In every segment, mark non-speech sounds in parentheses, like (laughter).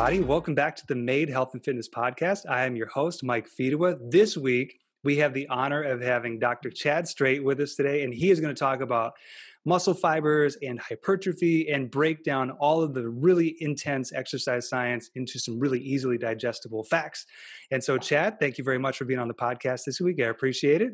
everybody. Welcome back to the Made Health and Fitness Podcast. I am your host, Mike Fedewa. This week, we have the honor of having Dr. Chad Straight with us today, and he is going to talk about muscle fibers and hypertrophy and break down all of the really intense exercise science into some really easily digestible facts. And so, Chad, thank you very much for being on the podcast this week. I appreciate it.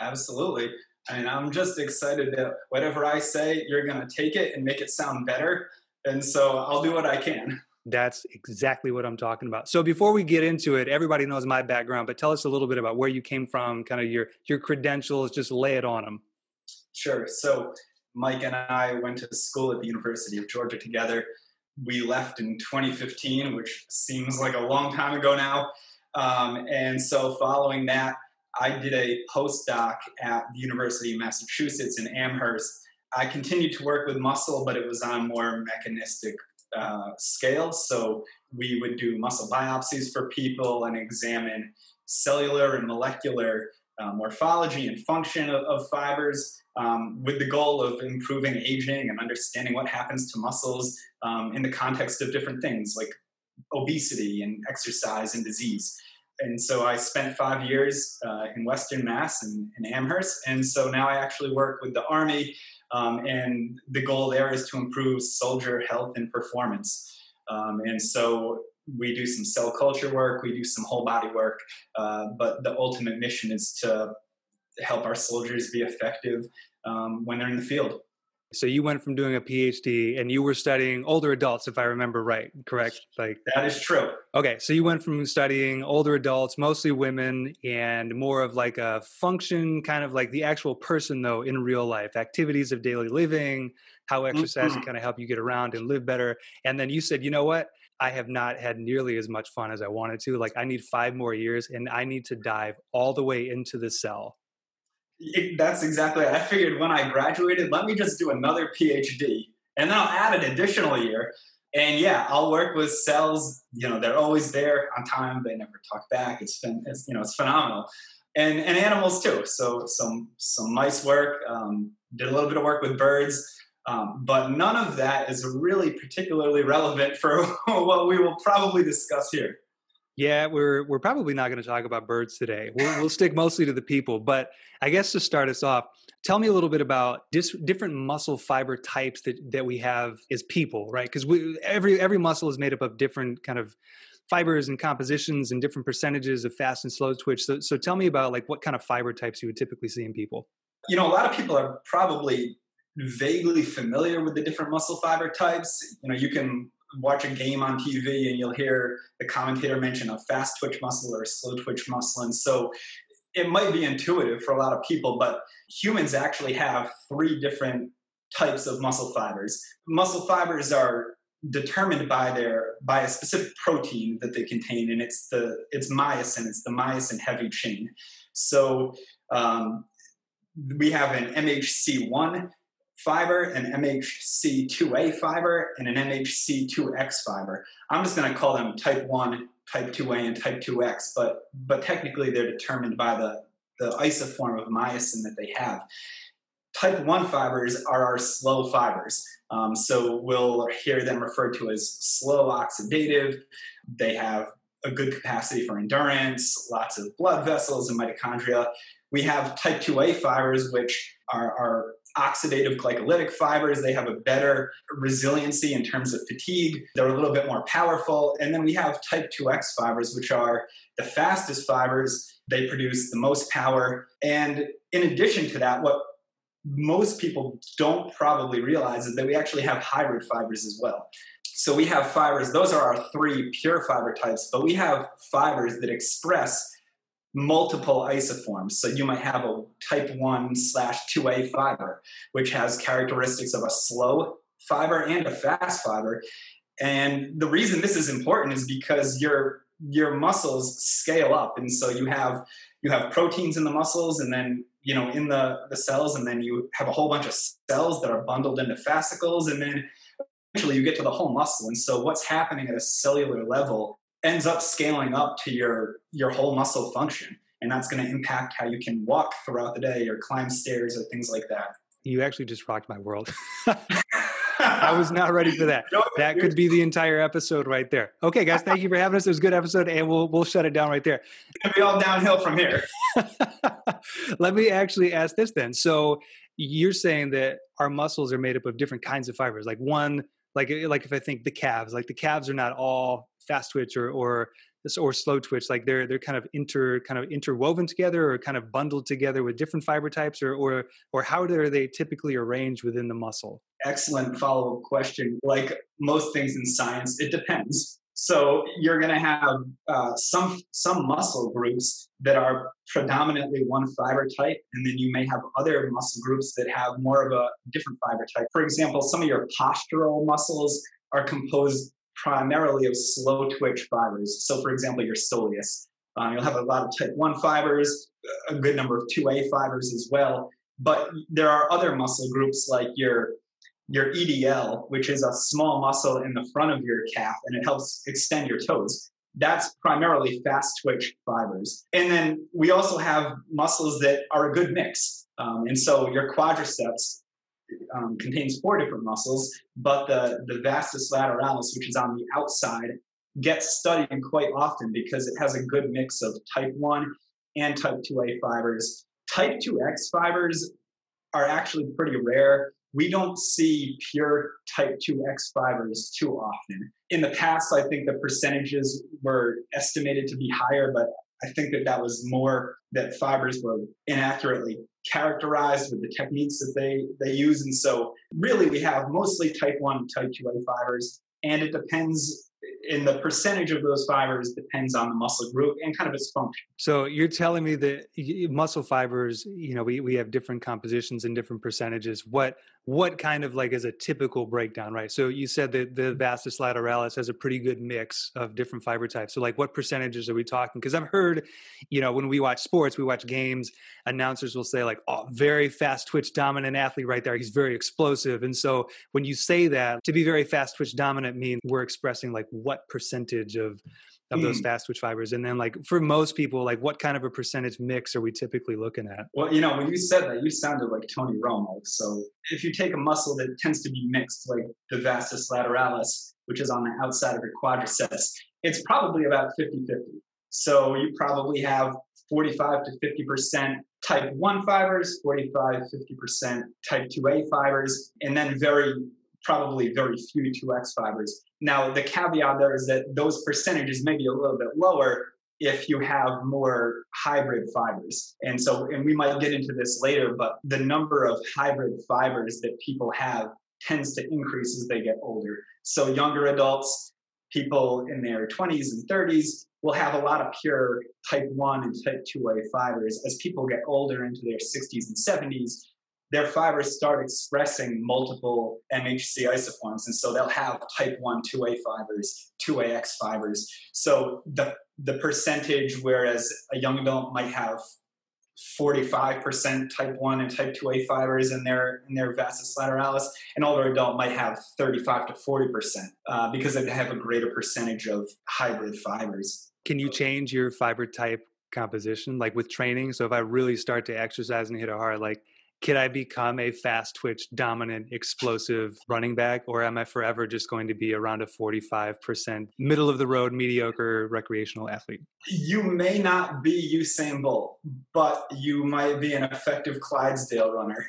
Absolutely. And I'm just excited that whatever I say, you're going to take it and make it sound better. And so I'll do what I can. That's exactly what I'm talking about. So before we get into it, everybody knows my background, but tell us a little bit about where you came from, kind of your your credentials, just lay it on them. Sure. So Mike and I went to school at the University of Georgia together. We left in 2015, which seems like a long time ago now. Um, and so following that, I did a postdoc at the University of Massachusetts in Amherst. I continued to work with muscle, but it was on a more mechanistic uh, scale. So we would do muscle biopsies for people and examine cellular and molecular uh, morphology and function of, of fibers um, with the goal of improving aging and understanding what happens to muscles um, in the context of different things like obesity and exercise and disease. And so I spent five years uh, in Western Mass and in Amherst. And so now I actually work with the Army um, and the goal there is to improve soldier health and performance. Um, and so we do some cell culture work, we do some whole body work, uh, but the ultimate mission is to help our soldiers be effective um, when they're in the field. So you went from doing a PhD and you were studying older adults, if I remember right, correct? Like that is true. Okay, so you went from studying older adults, mostly women, and more of like a function, kind of like the actual person though in real life, activities of daily living, how exercise mm-hmm. can kind of help you get around and live better. And then you said, you know what? I have not had nearly as much fun as I wanted to. Like I need five more years and I need to dive all the way into the cell it, that's exactly. I figured when I graduated, let me just do another PhD, and then I'll add an additional year. And yeah, I'll work with cells. You know, they're always there on time. They never talk back. It's, it's you know, it's phenomenal. And and animals too. So some some mice work. Um, did a little bit of work with birds. Um, but none of that is really particularly relevant for (laughs) what we will probably discuss here. Yeah, we're we're probably not going to talk about birds today. We'll, we'll stick mostly to the people. But I guess to start us off, tell me a little bit about dis- different muscle fiber types that that we have as people, right? Because every every muscle is made up of different kind of fibers and compositions and different percentages of fast and slow twitch. So so tell me about like what kind of fiber types you would typically see in people. You know, a lot of people are probably vaguely familiar with the different muscle fiber types. You know, you can watch a game on TV and you'll hear the commentator mention a fast twitch muscle or slow twitch muscle. And so it might be intuitive for a lot of people, but humans actually have three different types of muscle fibers. Muscle fibers are determined by their by a specific protein that they contain, and it's the it's myosin. It's the myosin heavy chain. So um, we have an MHC1 fiber, an MHC2A fiber, and an MHC2X fiber. I'm just going to call them type 1, type 2A, and type 2X, but, but technically they're determined by the, the isoform of myosin that they have. Type 1 fibers are our slow fibers. Um, so we'll hear them referred to as slow oxidative. They have a good capacity for endurance, lots of blood vessels and mitochondria. We have type 2A fibers, which are, are oxidative glycolytic fibers. They have a better resiliency in terms of fatigue. They're a little bit more powerful. And then we have type 2X fibers, which are the fastest fibers. They produce the most power. And in addition to that, what most people don't probably realize is that we actually have hybrid fibers as well. So we have fibers, those are our three pure fiber types, but we have fibers that express multiple isoforms. So you might have a type 1 slash 2A fiber, which has characteristics of a slow fiber and a fast fiber. And the reason this is important is because your your muscles scale up and so you have you have proteins in the muscles and then you know in the the cells and then you have a whole bunch of cells that are bundled into fascicles and then eventually you get to the whole muscle and so what's happening at a cellular level ends up scaling up to your your whole muscle function and that's going to impact how you can walk throughout the day or climb stairs or things like that you actually just rocked my world (laughs) (laughs) I was not ready for that. That could be the entire episode right there. Okay, guys, thank you for having us. It was a good episode, and we'll we'll shut it down right there. It's gonna be all downhill from here. (laughs) Let me actually ask this then. So you're saying that our muscles are made up of different kinds of fibers. Like one, like eh, like if I think the calves, like the calves are not all fast twitch or or or slow twitch like they're they're kind of inter kind of interwoven together or kind of bundled together with different fiber types or or or how are they typically arranged within the muscle. Excellent follow-up question. Like most things in science it depends so you're going to have uh, some some muscle groups that are predominantly one fiber type, and then you may have other muscle groups that have more of a different fiber type. For example, some of your postural muscles are composed primarily of slow twitch fibers. So, for example, your soleus. Um, you'll have a lot of type 1 fibers, a good number of 2A fibers as well. But there are other muscle groups like your your EDL, which is a small muscle in the front of your calf and it helps extend your toes. That's primarily fast twitch fibers. And then we also have muscles that are a good mix. Um, and so your quadriceps um, contains four different muscles, but the, the vastus lateralis, which is on the outside, gets studied quite often because it has a good mix of type 1 and type 2A fibers. Type 2X fibers are actually pretty rare. We don't see pure type 2X fibers too often. In the past, I think the percentages were estimated to be higher, but I think that that was more that fibers were inaccurately characterized with the techniques that they, they use. And so, really, we have mostly type 1 and type 2A fibers, and it depends in the percentage of those fibers depends on the muscle group and kind of its function. So you're telling me that muscle fibers, you know, we, we have different compositions and different percentages. What what kind of like is a typical breakdown, right? So you said that the mm-hmm. vastus lateralis has a pretty good mix of different fiber types. So like what percentages are we talking? Because I've heard, you know, when we watch sports, we watch games, announcers will say like, oh, very fast twitch dominant athlete right there. He's very explosive. And so when you say that, to be very fast twitch dominant means we're expressing like what percentage of of those mm. fast twitch fibers and then like for most people like what kind of a percentage mix are we typically looking at well you know when you said that you sounded like tony romo so if you take a muscle that tends to be mixed like the vastus lateralis which is on the outside of your quadriceps it's probably about 50-50 so you probably have 45 to 50% type 1 fibers 45 50% type 2a fibers and then very probably very few 2x fibers now, the caveat there is that those percentages may be a little bit lower if you have more hybrid fibers. And so, and we might get into this later, but the number of hybrid fibers that people have tends to increase as they get older. So, younger adults, people in their 20s and 30s, will have a lot of pure type 1 and type 2A fibers. As people get older into their 60s and 70s, their fibers start expressing multiple MHC isoforms. And so they'll have type 1 2A fibers, 2AX fibers. So the, the percentage, whereas a young adult might have 45% type 1 and type 2A fibers in their in their vastus lateralis, an older adult might have 35 to 40% uh, because they have a greater percentage of hybrid fibers. Can you change your fiber type composition like with training? So if I really start to exercise and hit it hard, like can I become a fast twitch, dominant, explosive running back, or am I forever just going to be around a 45% middle of the road, mediocre recreational athlete? You may not be Usain Bolt, but you might be an effective Clydesdale runner.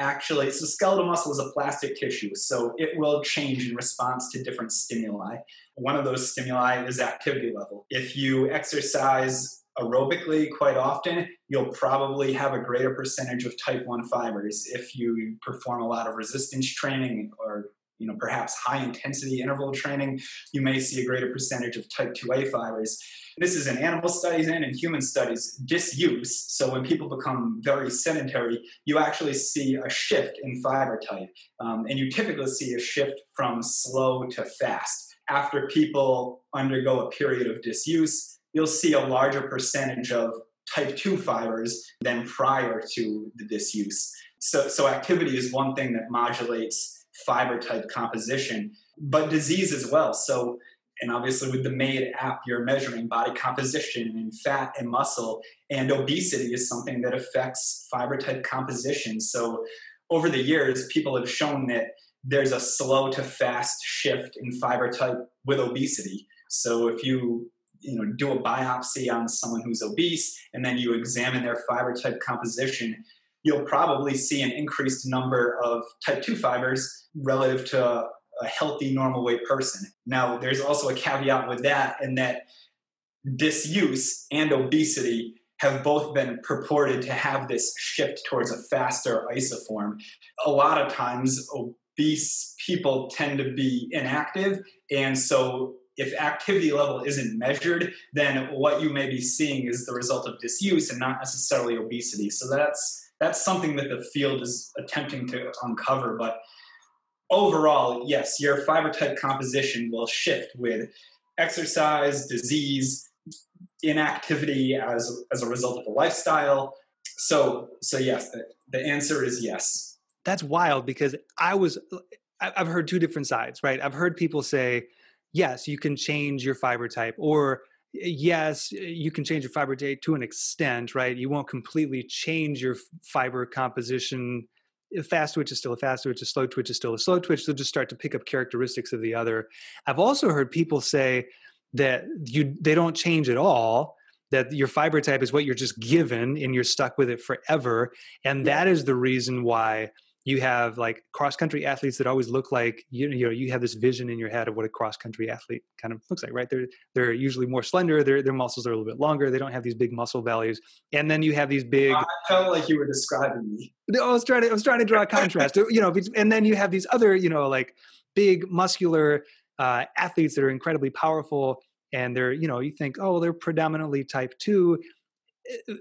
Actually, so skeletal muscle is a plastic tissue, so it will change in response to different stimuli. One of those stimuli is activity level. If you exercise aerobically quite often, you'll probably have a greater percentage of type 1 fibers. If you perform a lot of resistance training or you know perhaps high intensity interval training, you may see a greater percentage of type 2A fibers. This is in animal studies and in human studies, disuse. So when people become very sedentary, you actually see a shift in fiber type. Um, and you typically see a shift from slow to fast. After people undergo a period of disuse, you'll see a larger percentage of type 2 fibers than prior to the disuse. So, so activity is one thing that modulates fiber type composition, but disease as well. So, and obviously with the MAID app, you're measuring body composition and fat and muscle, and obesity is something that affects fiber type composition. So, over the years, people have shown that there's a slow to fast shift in fiber type with obesity. So if you you know do a biopsy on someone who's obese and then you examine their fiber type composition, you'll probably see an increased number of type 2 fibers relative to a healthy normal weight person. Now there's also a caveat with that in that disuse and obesity have both been purported to have this shift towards a faster isoform. A lot of times, obese people tend to be inactive, and so if activity level isn't measured, then what you may be seeing is the result of disuse and not necessarily obesity. So that's that's something that the field is attempting to uncover. But overall, yes, your fiber type composition will shift with exercise, disease, inactivity as as a result of a lifestyle. So so yes, the, the answer is yes. That's wild because I was I've heard two different sides, right? I've heard people say, yes, you can change your fiber type, or eh, yes, eh, you can change your fiber type to an extent, right? You won't completely change your fiber composition. A fast twitch is still a fast twitch, a slow twitch is still a slow twitch. They'll just start to pick up characteristics of the other. I've also heard people say, that you they don't change at all that your fiber type is what you're just given and you're stuck with it forever and that is the reason why you have like cross country athletes that always look like you, you know you have this vision in your head of what a cross country athlete kind of looks like right? They're they're usually more slender their their muscles are a little bit longer they don't have these big muscle bellies and then you have these big I felt like you were describing me. I was trying to I was trying to draw a contrast (laughs) you know and then you have these other you know like big muscular uh, athletes that are incredibly powerful and they're you know you think oh they're predominantly type 2 eh,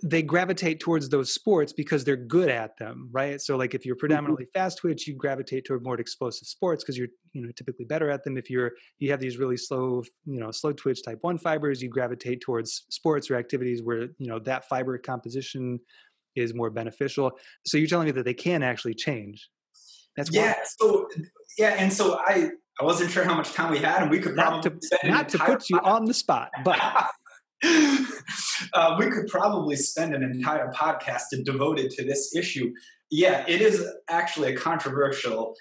they gravitate towards those sports because they're good at them right? So like if you're mm-hmm. predominantly fast twitch you gravitate toward more explosive sports because you're you know typically better at them. If you're you have these really slow you know slow twitch type 1 fibers you gravitate towards sports or activities where you know that fiber composition is more beneficial. So you're telling me that they can actually change. That's yeah so yeah and so i I wasn't sure how much time we had, and we could probably not to, not to put you on the spot, but (laughs) (laughs) uh, we could probably spend an entire podcast devoted to this issue. Yeah, it is actually a controversial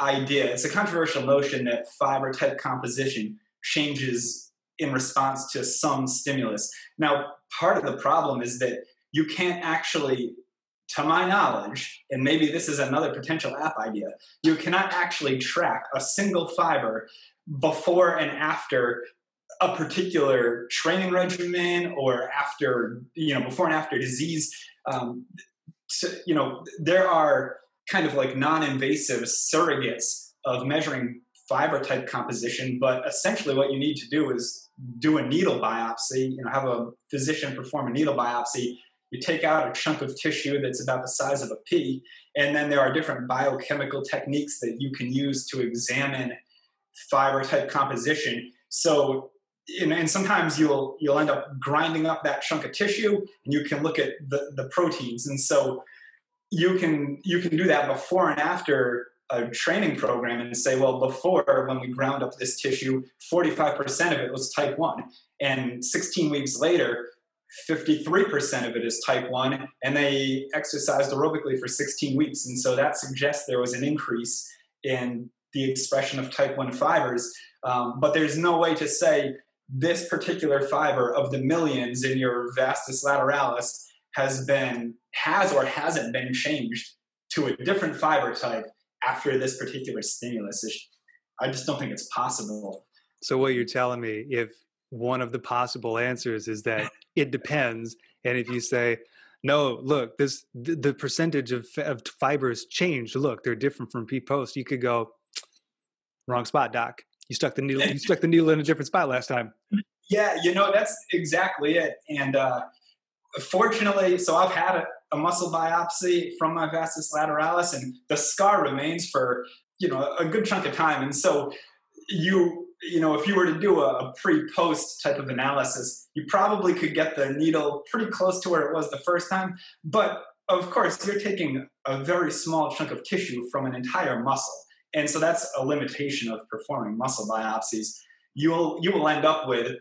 idea. It's a controversial notion that fiber type composition changes in response to some stimulus. Now, part of the problem is that you can't actually to my knowledge, and maybe this is another potential app idea, you cannot actually track a single fiber before and after a particular training regimen or after, you know, before and after disease. Um, so, you know, there are kind of like non invasive surrogates of measuring fiber type composition, but essentially what you need to do is do a needle biopsy, you know, have a physician perform a needle biopsy you take out a chunk of tissue that's about the size of a pea, and then there are different biochemical techniques that you can use to examine fiber type composition. So, and, and sometimes you'll you'll end up grinding up that chunk of tissue, and you can look at the, the proteins. And so, you can you can do that before and after a training program and say, well, before when we ground up this tissue, 45% of it was type 1. And 16 weeks later, 53% of it is type 1, and they exercised aerobically for 16 weeks. And so that suggests there was an increase in the expression of type 1 fibers. Um, but there's no way to say this particular fiber of the millions in your vastus lateralis has been, has or hasn't been changed to a different fiber type after this particular stimulus. I just don't think it's possible. So, what you're telling me, if one of the possible answers is that (laughs) it depends. And if you say, no, look, this the, percentage of, of fibers changed. Look, they're different from P post. You could go wrong spot, doc. You stuck the needle. You stuck the needle in a different spot last time. Yeah, you know that's exactly it. And uh, fortunately, so I've had a, a muscle biopsy from my vastus lateralis, and the scar remains for you know a good chunk of time. And so you you know, if you were to do a, a pre-post type of analysis, you probably could get the needle pretty close to where it was the first time. But of course, you're taking a very small chunk of tissue from an entire muscle. And so that's a limitation of performing muscle biopsies. You'll you will end up with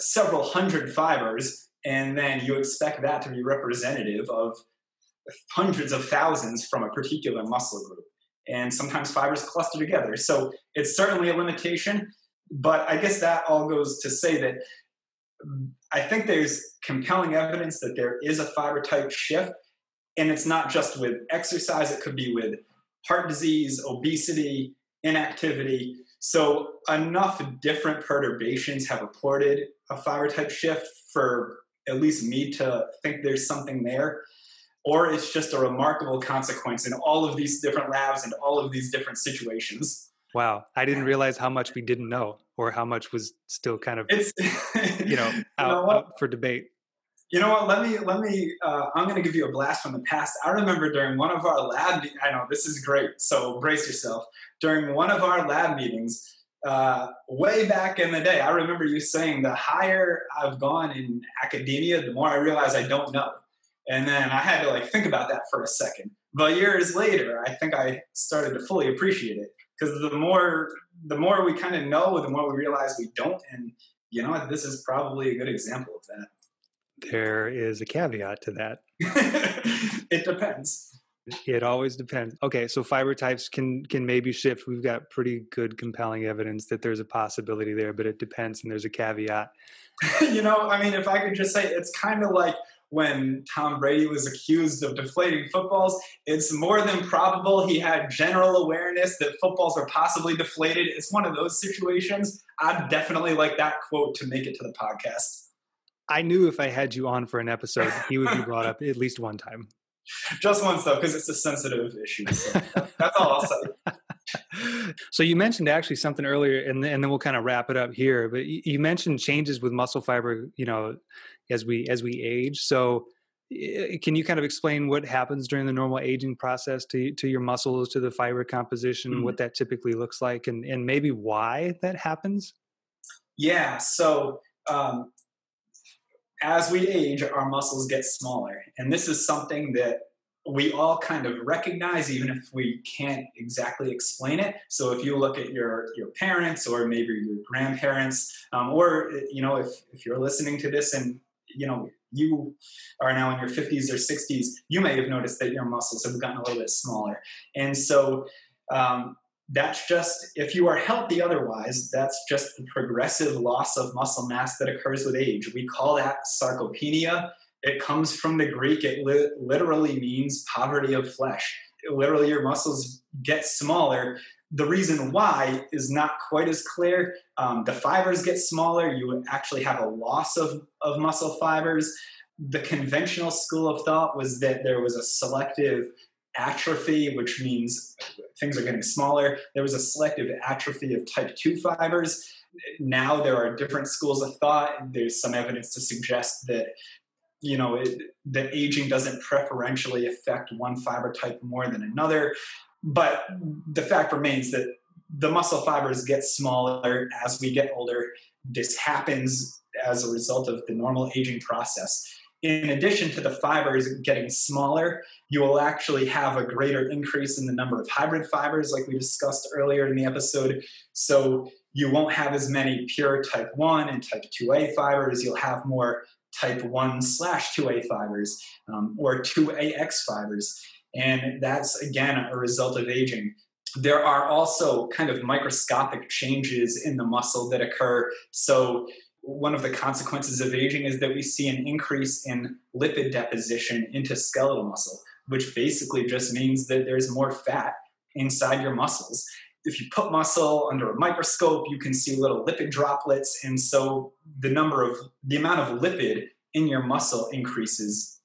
several hundred fibers, and then you expect that to be representative of hundreds of thousands from a particular muscle group. and sometimes fibers cluster together. So it's certainly a limitation, but I guess that all goes to say that I think there's compelling evidence that there is a fiber type shift, and it's not just with exercise, it could be with heart disease, obesity, inactivity. So, enough different perturbations have reported a fiber type shift for at least me to think there's something there. Or it's just a remarkable consequence in all of these different labs and all of these different situations. Wow, I didn't realize how much we didn't know, or how much was still kind of, it's, you know, out, (laughs) you know out for debate. You know what? Let me let me. Uh, I'm going to give you a blast from the past. I remember during one of our lab. I know this is great, so brace yourself. During one of our lab meetings, uh, way back in the day, I remember you saying the higher I've gone in academia, the more I realize I don't know. And then I had to like think about that for a second. But years later, I think I started to fully appreciate it because the more the more we kind of know, the more we realize we don't. And you know, this is probably a good example of that. There is a caveat to that. (laughs) it depends. It always depends. Okay, so fiber types can can maybe shift. We've got pretty good compelling evidence that there's a possibility there, but it depends and there's a caveat. (laughs) you know, I mean, if I could just say it's kind of like when Tom Brady was accused of deflating footballs. It's more than probable he had general awareness that footballs are possibly deflated. It's one of those situations. I'd definitely like that quote to make it to the podcast. I knew if I had you on for an episode, he would be brought up at least one time. Just once though, because it's a sensitive issue. So that's all I'll say. (laughs) so you mentioned actually something earlier, and then, and then we'll kind of wrap it up here. But you mentioned changes with muscle fiber, you know, as we as we age. So can you kind of explain what happens during the normal aging process to to your muscles, to the fiber composition, mm-hmm. what that typically looks like, and and maybe why that happens? Yeah. So um, as we age, our muscles get smaller. And this is something that we all kind of recognize, even if we can't exactly explain it. So if you look at your, your parents or maybe your grandparents, um, or, you know, if, if you're listening to this and, you know, you are now in your 50s or 60s, you may have noticed that your muscles have gotten a little bit smaller. And so um, that's just if you are healthy otherwise that's just the progressive loss of muscle mass that occurs with age. We call that sarcopenia. It comes from the greek. It li- literally means poverty of flesh. It, literally your muscles get smaller. The reason why is not quite as clear. Um, the fibers get smaller. You actually have a loss of, of muscle fibers. The conventional school of thought was that there was a selective atrophy, which means things are getting smaller. There was a selective atrophy of type 2 fibers. Now there are different schools of thought. There's some evidence to suggest that you know it, that aging doesn't preferentially affect one fiber type more than another. But the fact remains that the muscle fibers get smaller as we get older. This happens as a result of the normal aging process in addition to the fibers getting smaller, you will actually have a greater increase in the number of hybrid fibers, like we discussed earlier in the episode. So you won't have as many pure type 1 and type 2A fibers. You'll have more type 1 slash 2A fibers um, or 2AX fibers. And that's, again, a result of aging. There are also kind of microscopic changes in the muscle that occur. So one of the consequences of aging is that we see an increase in lipid deposition into skeletal muscle, which basically just means that there's more fat inside your muscles. If you put muscle under a microscope, you can see little lipid droplets, and so the number of the amount of lipid in your muscle increases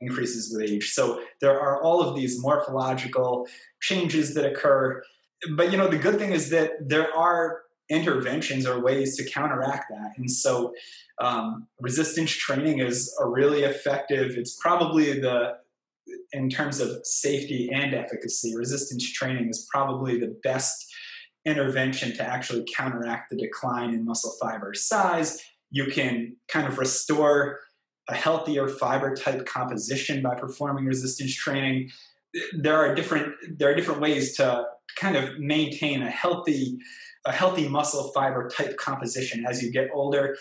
increases with age. So there are all of these morphological changes that occur. But you know, the good thing is that there are interventions or ways to counteract that. And so, um, resistance training is a really effective. It's probably the in terms of safety and efficacy, resistance training is probably the best intervention to actually counteract the decline in muscle fiber size. You can kind of restore a healthier fiber type composition by performing resistance training. There are different there are different ways to kind of maintain a healthy a healthy muscle fiber type composition as you get older.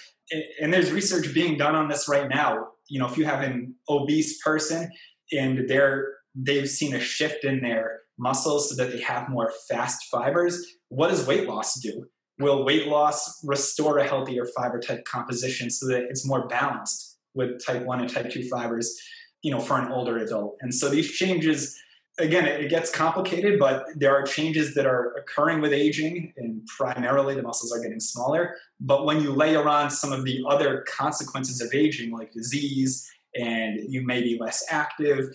And there's research being done on this right now. You know, if you have an obese person and they're they've seen a shift in their muscles so that they have more fast fibers. What does weight loss do? Will weight loss restore a healthier fiber type composition so that it's more balanced with type 1 and type 2 fibers, you know, for an older adult? And so these changes again, it, it, gets complicated, but there are changes that are occurring with aging, and primarily the muscles are getting smaller. But when you layer on some of the other consequences of aging, like disease, and you may be less active,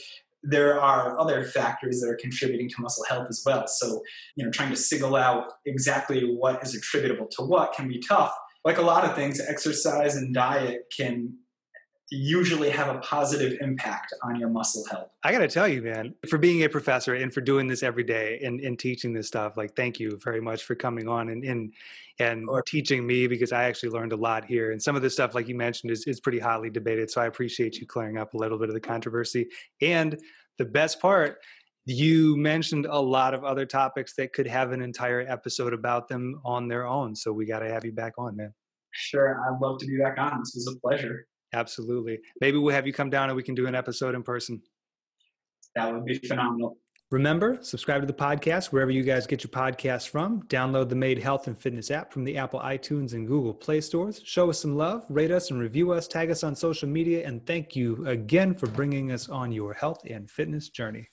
there are other factors that are contributing to muscle health as well. So, you know, trying to single out exactly what is attributable to what can be tough. Like a lot of things, exercise and diet can usually have a positive impact on your muscle health. I got to tell you, man, for being a professor and for doing this every day and, and teaching this stuff, like, thank you very much for coming on and, and, and teaching me because I actually learned a lot here. And some of this stuff, like you mentioned, is, is pretty hotly debated. So I appreciate you clearing up a little bit of the controversy. And the best part, you mentioned a lot of other topics that could have an entire episode about them on their own. So we got to have you back on, man. Sure. I'd love to be back on. This was a pleasure. Absolutely. Maybe we'll have you come down and we can do an episode in person. That would be phenomenal. Remember, subscribe to the podcast wherever you guys get your podcasts from. Download the Made Health and Fitness app from the Apple iTunes and Google Play stores. Show us some love, rate us and review us, tag us on social media, and thank you again for bringing us on your health and fitness journey.